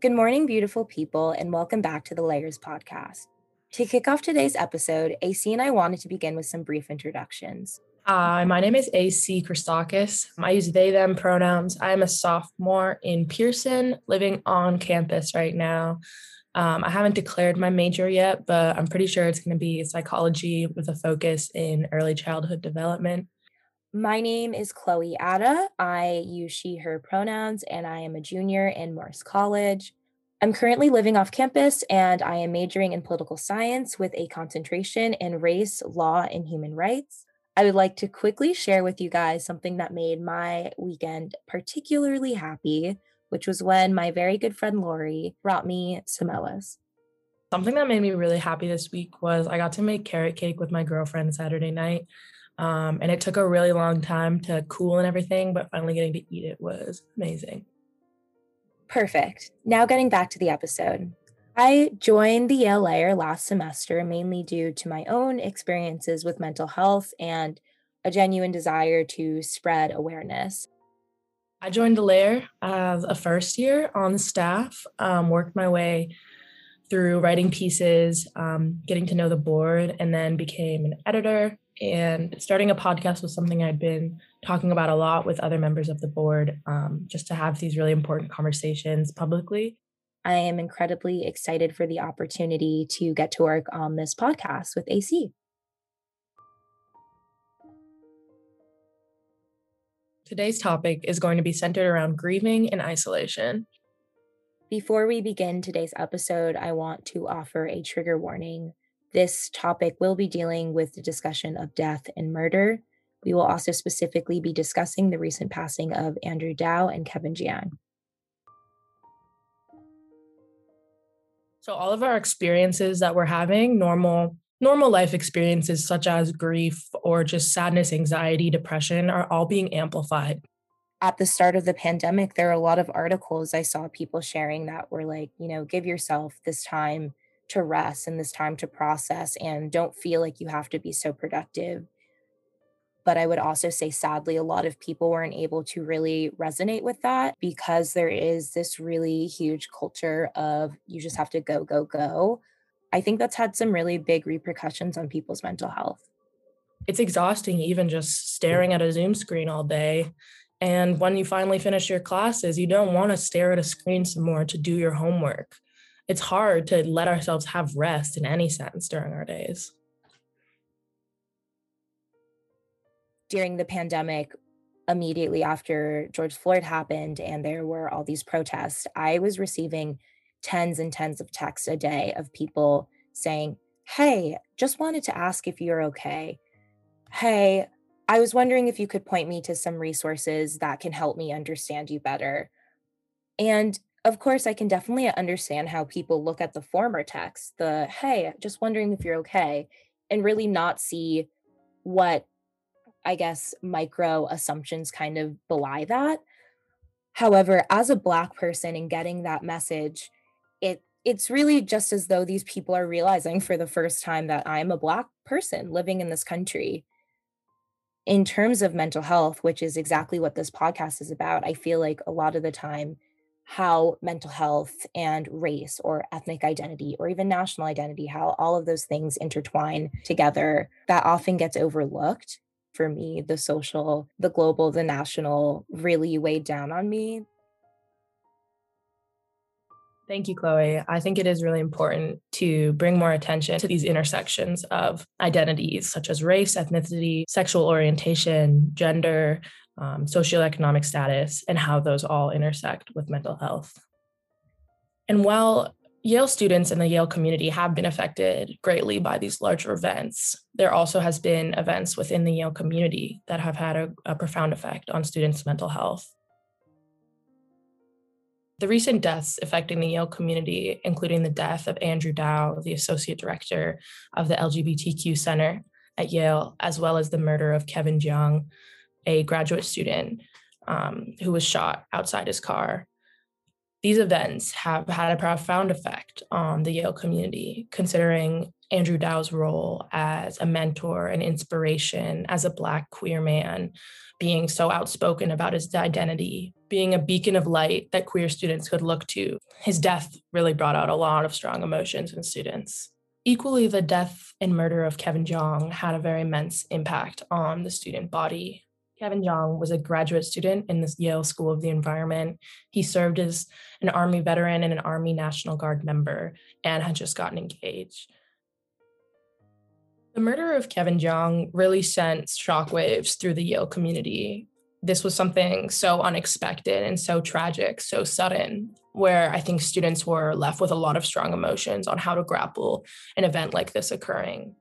Good morning, beautiful people, and welcome back to the Layers podcast. To kick off today's episode, AC and I wanted to begin with some brief introductions. Hi, my name is AC Christakis. I use they, them pronouns. I am a sophomore in Pierson, living on campus right now. Um, I haven't declared my major yet, but I'm pretty sure it's going to be psychology with a focus in early childhood development. My name is Chloe Ada. I use she, her pronouns, and I am a junior in Morse College. I'm currently living off campus and I am majoring in political science with a concentration in race, law, and human rights. I would like to quickly share with you guys something that made my weekend particularly happy which was when my very good friend Lori brought me Samoas. Something that made me really happy this week was I got to make carrot cake with my girlfriend Saturday night. Um, and it took a really long time to cool and everything, but finally getting to eat it was amazing. Perfect. Now, getting back to the episode. I joined the Yale Layer last semester mainly due to my own experiences with mental health and a genuine desire to spread awareness. I joined the Layer as a first year on staff, um, worked my way through writing pieces, um, getting to know the board, and then became an editor. And starting a podcast was something I'd been talking about a lot with other members of the board, um, just to have these really important conversations publicly. I am incredibly excited for the opportunity to get to work on this podcast with AC. Today's topic is going to be centered around grieving and isolation. Before we begin today's episode, I want to offer a trigger warning. This topic will be dealing with the discussion of death and murder. We will also specifically be discussing the recent passing of Andrew Dowe and Kevin Jiang. So, all of our experiences that we're having, normal normal life experiences such as grief or just sadness, anxiety, depression are all being amplified. At the start of the pandemic, there are a lot of articles I saw people sharing that were like, you know, give yourself this time to rest and this time to process and don't feel like you have to be so productive. But I would also say, sadly, a lot of people weren't able to really resonate with that because there is this really huge culture of you just have to go, go, go I think that's had some really big repercussions on people's mental health. It's exhausting, even just staring at a Zoom screen all day. And when you finally finish your classes, you don't want to stare at a screen some more to do your homework. It's hard to let ourselves have rest in any sense during our days. During the pandemic, immediately after George Floyd happened and there were all these protests, I was receiving tens and tens of texts a day of people saying, Hey, just wanted to ask if you're okay. Hey, I was wondering if you could point me to some resources that can help me understand you better. And of course, I can definitely understand how people look at the former text, the hey, just wondering if you're okay, and really not see what I guess micro assumptions kind of belie that. However, as a Black person and getting that message, it it's really just as though these people are realizing for the first time that I'm a black person living in this country. In terms of mental health, which is exactly what this podcast is about, I feel like a lot of the time how mental health and race or ethnic identity or even national identity, how all of those things intertwine together, that often gets overlooked. For me, the social, the global, the national really weighed down on me Thank you, Chloe. I think it is really important to bring more attention to these intersections of identities such as race, ethnicity, sexual orientation, gender, um, socioeconomic status, and how those all intersect with mental health. And while Yale students and the Yale community have been affected greatly by these larger events. There also has been events within the Yale community that have had a, a profound effect on students' mental health. The recent deaths affecting the Yale community, including the death of Andrew Dowe, the associate director of the LGBTQ Center at Yale, as well as the murder of Kevin Jiang, a graduate student um, who was shot outside his car. These events have had a profound effect on the Yale community, considering Andrew Dowe's role as a mentor and inspiration as a Black queer man, being so outspoken about his identity, being a beacon of light that queer students could look to. His death really brought out a lot of strong emotions in students. Equally, the death and murder of Kevin Jiang had a very immense impact on the student body. Kevin Jiang was a graduate student in the Yale School of the Environment. He served as an Army veteran and an Army National Guard member and had just gotten engaged. The murder of Kevin Jiang really sent shockwaves through the Yale community. This was something so unexpected and so tragic, so sudden, where I think students were left with a lot of strong emotions on how to grapple an event like this occurring.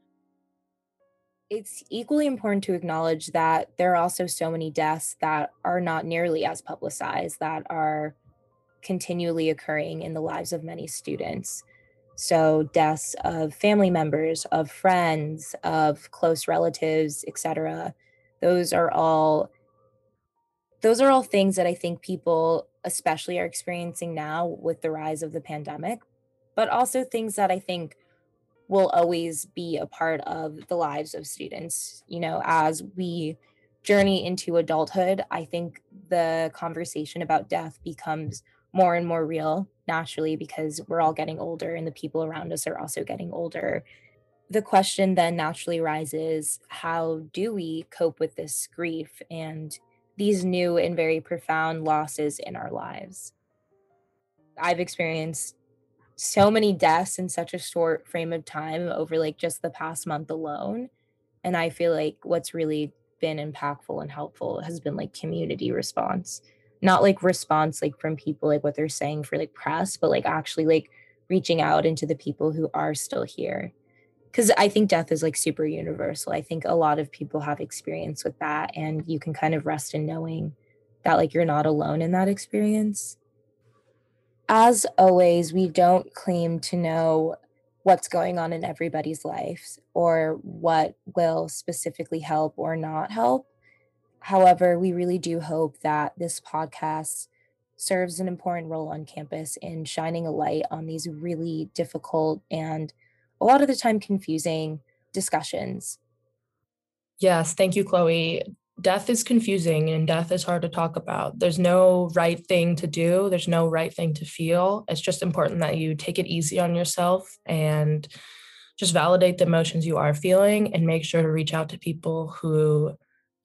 It's equally important to acknowledge that there are also so many deaths that are not nearly as publicized, that are continually occurring in the lives of many students. So, deaths of family members, of friends, of close relatives, etc. Those are all those are all things that I think people especially are experiencing now with the rise of the pandemic, but also things that I think will always be a part of the lives of students. You know, as we journey into adulthood, I think the conversation about death becomes more and more real naturally because we're all getting older and the people around us are also getting older. The question then naturally rises how do we cope with this grief and these new and very profound losses in our lives? I've experienced so many deaths in such a short frame of time over like just the past month alone. And I feel like what's really been impactful and helpful has been like community response not like response like from people like what they're saying for like press but like actually like reaching out into the people who are still here. Because i think death is like super universal. I think a lot of people have experience with that and you can kind of rest in knowing that like you're not alone in that experience. As always we don't claim to know what's going on in everybody's lives or what will specifically help or not help However, we really do hope that this podcast serves an important role on campus in shining a light on these really difficult and a lot of the time confusing discussions. Yes, thank you, Chloe. Death is confusing and death is hard to talk about. There's no right thing to do, there's no right thing to feel. It's just important that you take it easy on yourself and just validate the emotions you are feeling and make sure to reach out to people who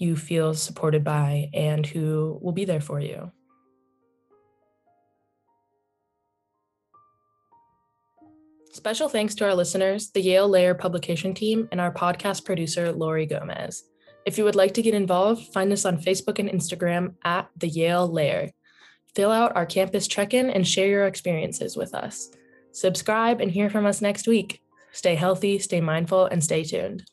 you feel supported by and who will be there for you. Special thanks to our listeners, the Yale Layer publication team, and our podcast producer, Lori Gomez. If you would like to get involved, find us on Facebook and Instagram at the Yale Layer. Fill out our campus check in and share your experiences with us. Subscribe and hear from us next week. Stay healthy, stay mindful, and stay tuned.